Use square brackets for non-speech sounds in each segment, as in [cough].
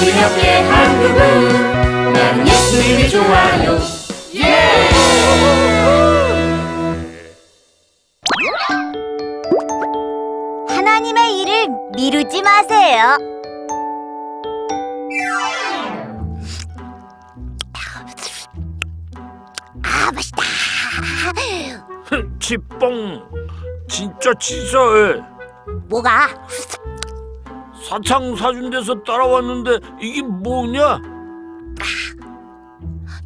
항상 우리 옆에 한 그분 나는 예수님이 좋아요 예! 하나님의 일을 미루지 마세요. 아, 맛있다. 치뽕 진짜 치사해 뭐가? 사탕 사준 데서 따라왔는데 이게 뭐냐?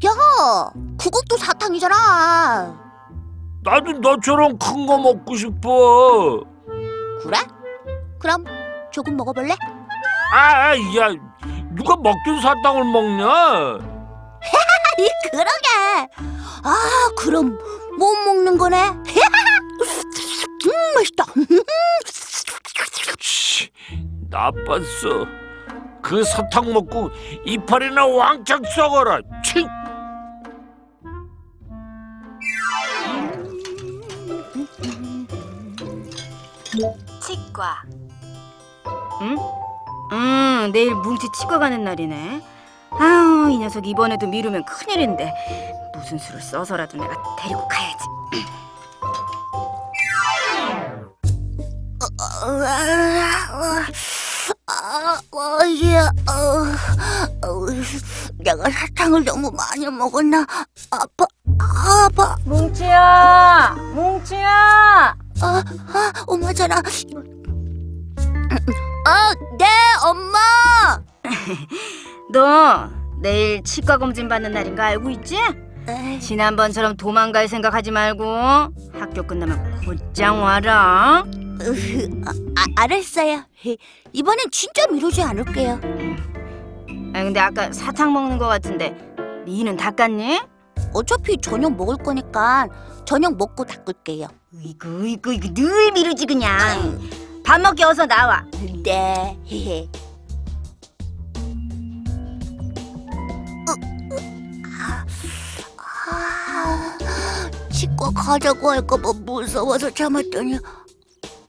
야, 그것도 사탕이잖아. 나도 너처럼 큰 거 먹고 싶어 그래? 그럼 조금 먹어볼래? 아야 누가 먹던 사탕을 먹냐? 아이, [laughs] 그러게. 아, 그럼 못 먹는 거네. [laughs] 음, 맛있다. [laughs] 치, 나빴어 그 사탕 먹고 이빨이나 왕창 썩어라 치! 치과. 응? 음, 내일 뭉치 치과 가는 날이네. 아우, 이 녀석 이번에도 미루면 큰일인데 무슨 수를 써서라도 내가 데리고 가야지. 아, 어, 어, 내가 사탕을 너무 많이 먹었나? 아파, 아파. 뭉치야, 뭉치야. 아, 아, 엄마잖아. 아, 네, 엄마. 너 내일 치과 검진 받는 날인 거 알고 있지? 에이, 지난번처럼 도망갈 생각하지 말고 학교 끝나면 곧장 와라. 으흐, 아, 아, 알았어요. 이번엔 진짜 미루지 않을게요. 아 근데 아까 사탕 먹는 거 같은데 니는 닦았니? 어차피 저녁 먹을 거니까 저녁 먹고 닦을게요. 이구 이구 이구 늘 미루지 그냥. 밥 먹기 어서 나와. 네. 헤헤. 아, 치과 가자고 할까봐 무서워서 참았더니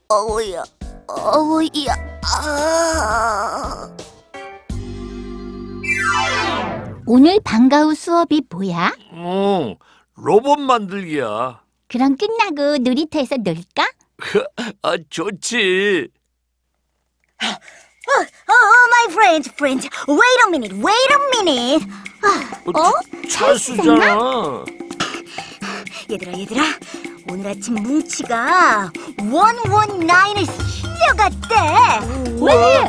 어우야 어우야 아. 오늘 방과후 수업이 뭐야? 어 로봇 만들기야 그럼 끝나고 놀이터에서 놀까? 아 좋지 Oh my friend, friend. Wait a minute, wait a minute. 어? 찰수잖아 얘들아, 얘들아. 오늘 아침 뭉치가 119을 실려갔대. 왜?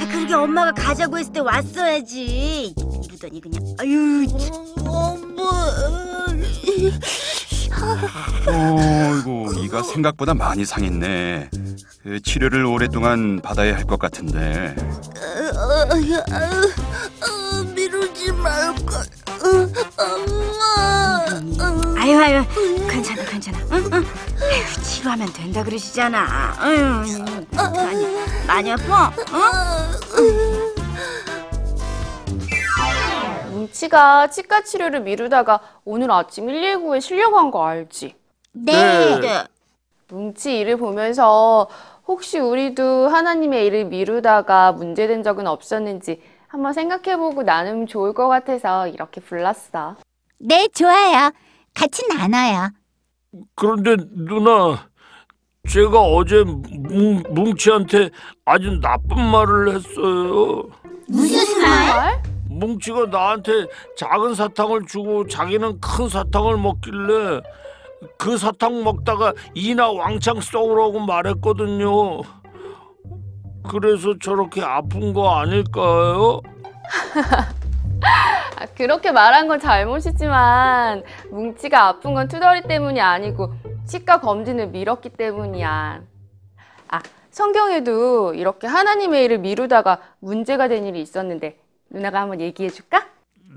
아, 그러게 엄마가 가자고 했을 때 왔어야지. 이러더니 그냥 아유. 참. 어이구 이가 생각보다 많이 상했네. 그 치료를 오랫동안 받아야 할 것 같은데. 미루지 말걸 엄마 아유 아유 괜찮아 괜찮아. 응, 응. 아유 치료하면 된다 그러시잖아. 아유 많이 많이 아파? 어? 뭉치가 치과 치료를 미루다가 오늘 아침 119에 실려간 거 알지? 네. 네. 뭉치 일을 보면서 혹시 우리도 하나님의 일을 미루다가 문제된 적은 없었는지 한번 생각해보고 나누면 좋을 것 같아서 이렇게 불렀어. 네, 좋아요. 같이 나눠요. 그런데 누나 제가 어제 뭉, 뭉치한테 아주 나쁜 말을 했어요 무슨 말? 말? 뭉치가 나한테 작은 사탕을 주고 자기는 큰 사탕을 먹길래 그 사탕 먹다가 이나 왕창 썩으라고 말했거든요. 그래서 저렇게 아픈 거 아닐까요? [laughs] 아, 그렇게 말한 건 잘못이지만 뭉치가 아픈 건 투덜이 때문이 아니고 치과 검진을 미뤘기 때문이야. 아, 성경에도 이렇게 하나님의 일을 미루다가 문제가 된 일이 있었는데 누나가 한번 얘기해 줄까?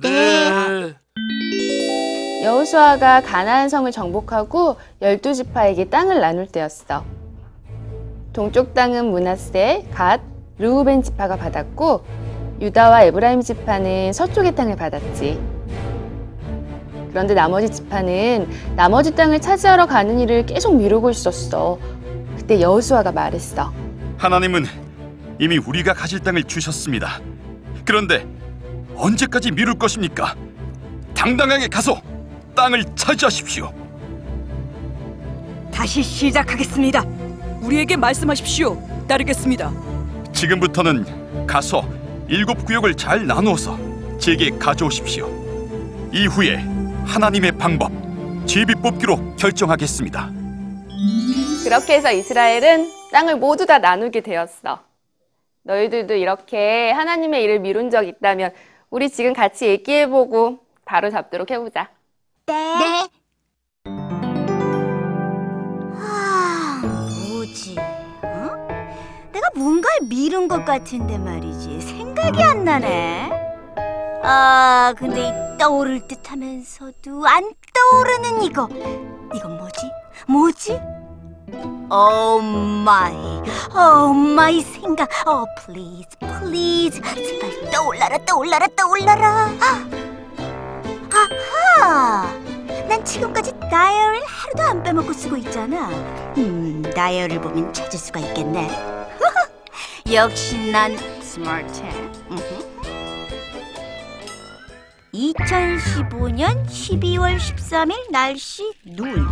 네. 여호수아가 가나안 성을 정복하고 열두 지파에게 땅을 나눌 때였어. 동쪽 땅은 문하세, 갓, 르우벤 지파가 받았고 유다와 에브라임 지파는 서쪽의 땅을 받았지. 그런데 나머지 지파는 나머지 땅을 차지하러 가는 일을 계속 미루고 있었어. 그때 여호수아가 말했어. 하나님은 이미 우리가 가질 땅을 주셨습니다. 그런데 언제까지 미룰 것입니까? 당당하게 가서 땅을 차지하십시오. 다시 시작하겠습니다. 우리에게 말씀하십시오. 따르겠습니다. 지금부터는 가서 일곱 구역을 잘 나누어서 제게 가져오십시오. 이후에 하나님의 방법 제비 뽑기로 결정하겠습니다. 그렇게 해서 이스라엘은 땅을 모두 다 나누게 되었어. 너희들도 이렇게 하나님의 일을 미룬 적 있다면 우리 지금 같이 얘기해보고 바로 잡도록 해보자. 네. 아, 뭐지? 어? 내가 뭔가를 미룬 것 같은데 말이지. 생각이 안 나네. 아, 근데 이 떠오를 듯 하면서도 안 떠오르는 이거. 이건 뭐지? 뭐지? oh my, oh my 생각. 어, please, please. 제발 떠올라라, 떠올라라, 떠올라라. 아, 아하! 난 지금까지 다이어를 하루도 안 빼먹고 쓰고 있잖아. 음, 다이어를 보면 찾을 수가 있겠네. [laughs] 역시 난 스마트해. 음흠. 2015년 12월 13일 날씨 눈.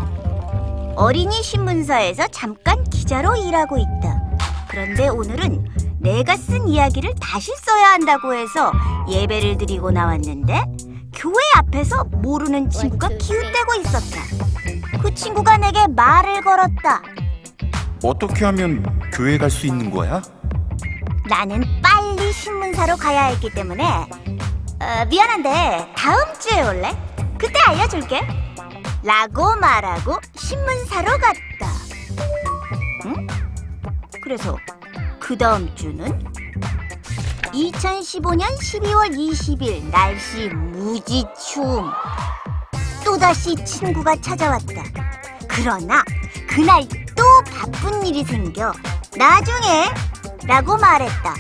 어린이 신문사에서 잠깐 기자로 일하고 있다. 그런데 오늘은 내가 쓴 이야기를 다시 써야 한다고 해서 예배를 드리고 나왔는데 교회 앞에서 모르는 친구가 기웃대고 있었다. 그 친구가 내게 말을 걸었다. 어떻게 하면 교회 갈 수 있는 거야? 나는 빨리 신문사로 가야 했기 때문에 어, 미안한데 다음 주에 올래? 그때 알려줄게. 라고 말하고 신문사로 갔다. 응? 그래서 그 다음 주는 2015년 12월 20일 날씨 무지 추움. 또다시 친구가 찾아왔다. 그러나 그날 또 바쁜 일이 생겨 나중에 라고 말했다.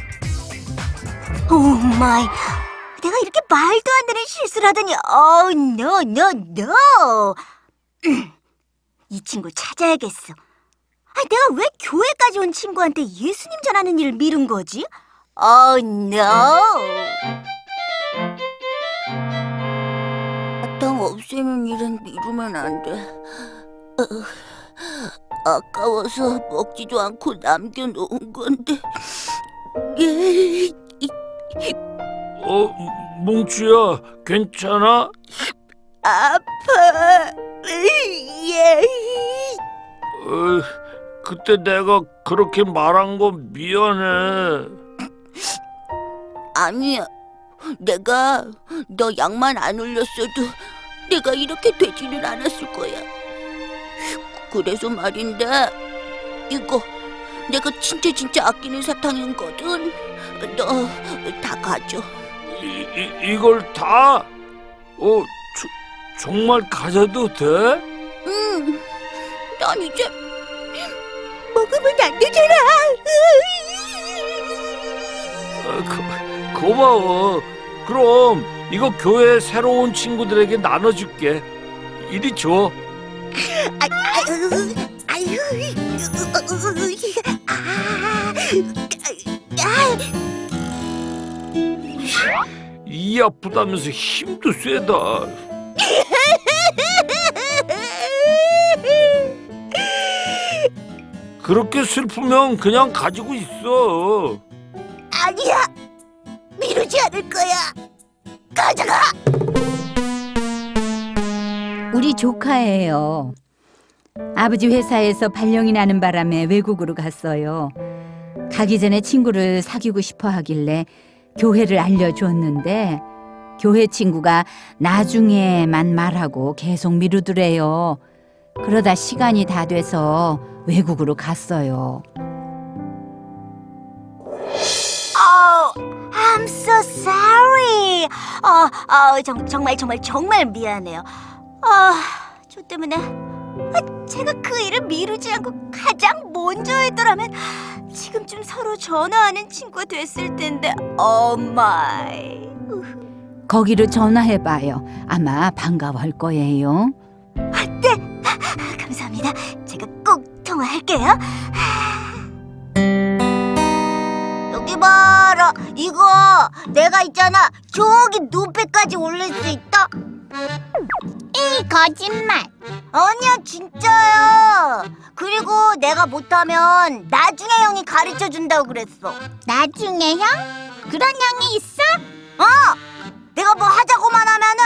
oh my, 내가 이렇게 말도 안 되는 실수를 하다니, 어, no, no. 음, 이 친구 찾아야겠어. 아, 내가 왜 교회까지 온 친구한테 예수님 전하는 일을 미룬 거지? 어, no. 땅 없애는 일은 미루면 안 돼. 어, 아까워서 먹지도 않고 남겨놓은 건데. 예, 어, 뭉치야, 괜찮아? 아파. 예. 어, 그때 내가 그렇게 말한 거 미안해. 아니야. 내가 너 약만 안 올렸어도 내가 이렇게 되지는 않았을 거야. 그래서 말인데 이거 내가 진짜 진짜 아끼는 사탕이거든. 너 다 가져. 이, 이, 이걸 다? 어, 저, 정말 가져도 돼? 응. 난 이제 먹으면 안 되잖아. 어, 고, 고마워. 그럼 이거 교회 새로운 친구들에게 나눠줄게. 이리 줘. 아, 아유, 아유, 아, 아, 이 아프다면서 힘도 세다. 그렇게 슬프면 그냥 가지고 있어. 아니야. 미루지 않을 거야. 가져가. 우리 조카예요. 아버지 회사에서 발령이 나는 바람에 외국으로 갔어요. 가기 전에 친구를 사귀고 싶어 하길래 교회를 알려줬는데 교회 친구가 나중에만 말하고 계속 미루더래요. 그러다 시간이 다 돼서 외국으로 갔어요. Oh, I'm so sorry. 어, 어, 정, 정말 정말 정말 미안해요. 아, 저 때문에 아, 제가 그 일을 미루지 않고 가장 먼저 했더라면 지금쯤 서로 전화하는 친구가 됐을 텐데. oh my. 거기로 전화해봐요. 아마 반가워할 거예요. 감사합니다. 제가 꼭 통화할게요. 여기 봐라. 이거 내가 있잖아. 저기 높이까지 올릴 수 있다. 이 거짓말. 아니야 진짜야. 그리고 내가 못하면 나중에 형이 가르쳐 준다고 그랬어. 나중에 형? 그런 형이 있어? 어. 내가 뭐 하자고만 하면은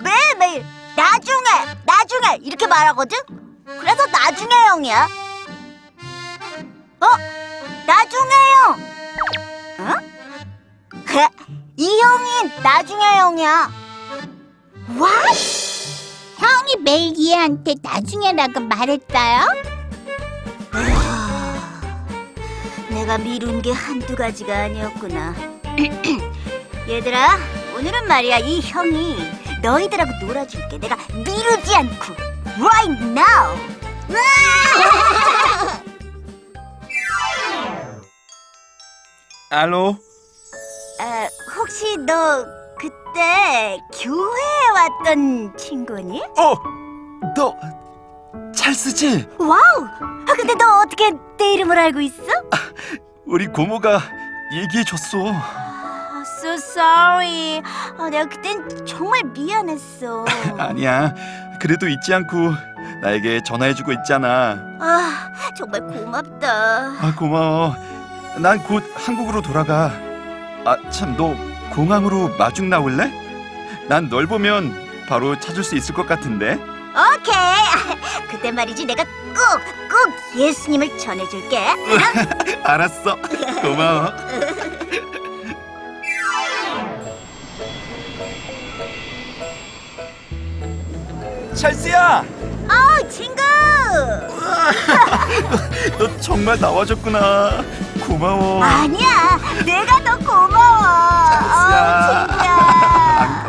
매일매일 나중에 나중에 이렇게 말하거든. 그래서 나중에 형이야. 어? 나중에 형. 어? 그래, 이 형이 나중에 형이야. 와? 형이 매일 얘한테 나중에라고 말했어요? 내가 미룬 게 한두 가지가 아니었구나. [clears throat] 얘들아, 오늘은 말이야 이 형이 너희들하고 놀아줄게. 내가 미루지 않고 right now. 알로? 아, 혹시 너 그때 교회에 왔던 친구니? 어, 너 찰스지? 와우! 아, 근데 너 어떻게 내 이름을 알고 있어? 우리 고모가 얘기해줬어. 아, so sorry. 아, 내가 그땐 정말 미안했어. [laughs] 아니야. 그래도 잊지 않고 나에게 전화해주고 있잖아. 아, 정말 고맙다. 아 고마워. 난 곧 한국으로 돌아가. 아 참 너 공항으로 마중 나올래? 난 널 보면 바로 찾을 수 있을 것 같은데. 오케이. [laughs] 그때 말이지 내가 꼭, 꼭 예수님을 전해줄게. [laughs] 알았어. 고마워. [laughs] 찰스야, 어, 친구! 너 정말 나와줬구나. 고마워. 아니야, 내가 더 고마워. 찰스야. 어, 친구야.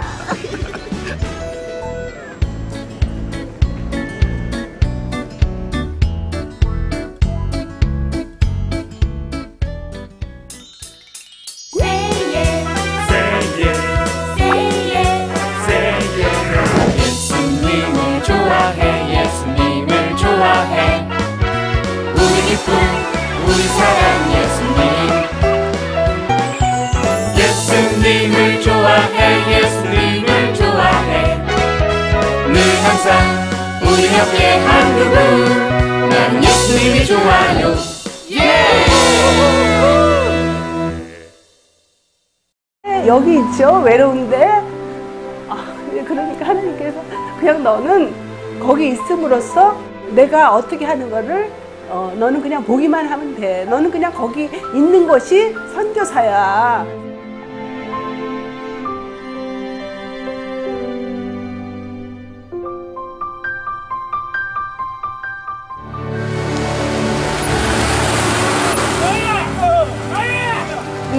옆에 한 그분. 나는 예수님이 좋아요. 여기 있죠? 외로운데? 아, 그러니까 하나님께서 그냥 너는 거기 있음으로써 내가 어떻게 하는 거를 어, 너는 그냥 보기만 하면 돼. 너는 그냥 거기 있는 것이 선교사야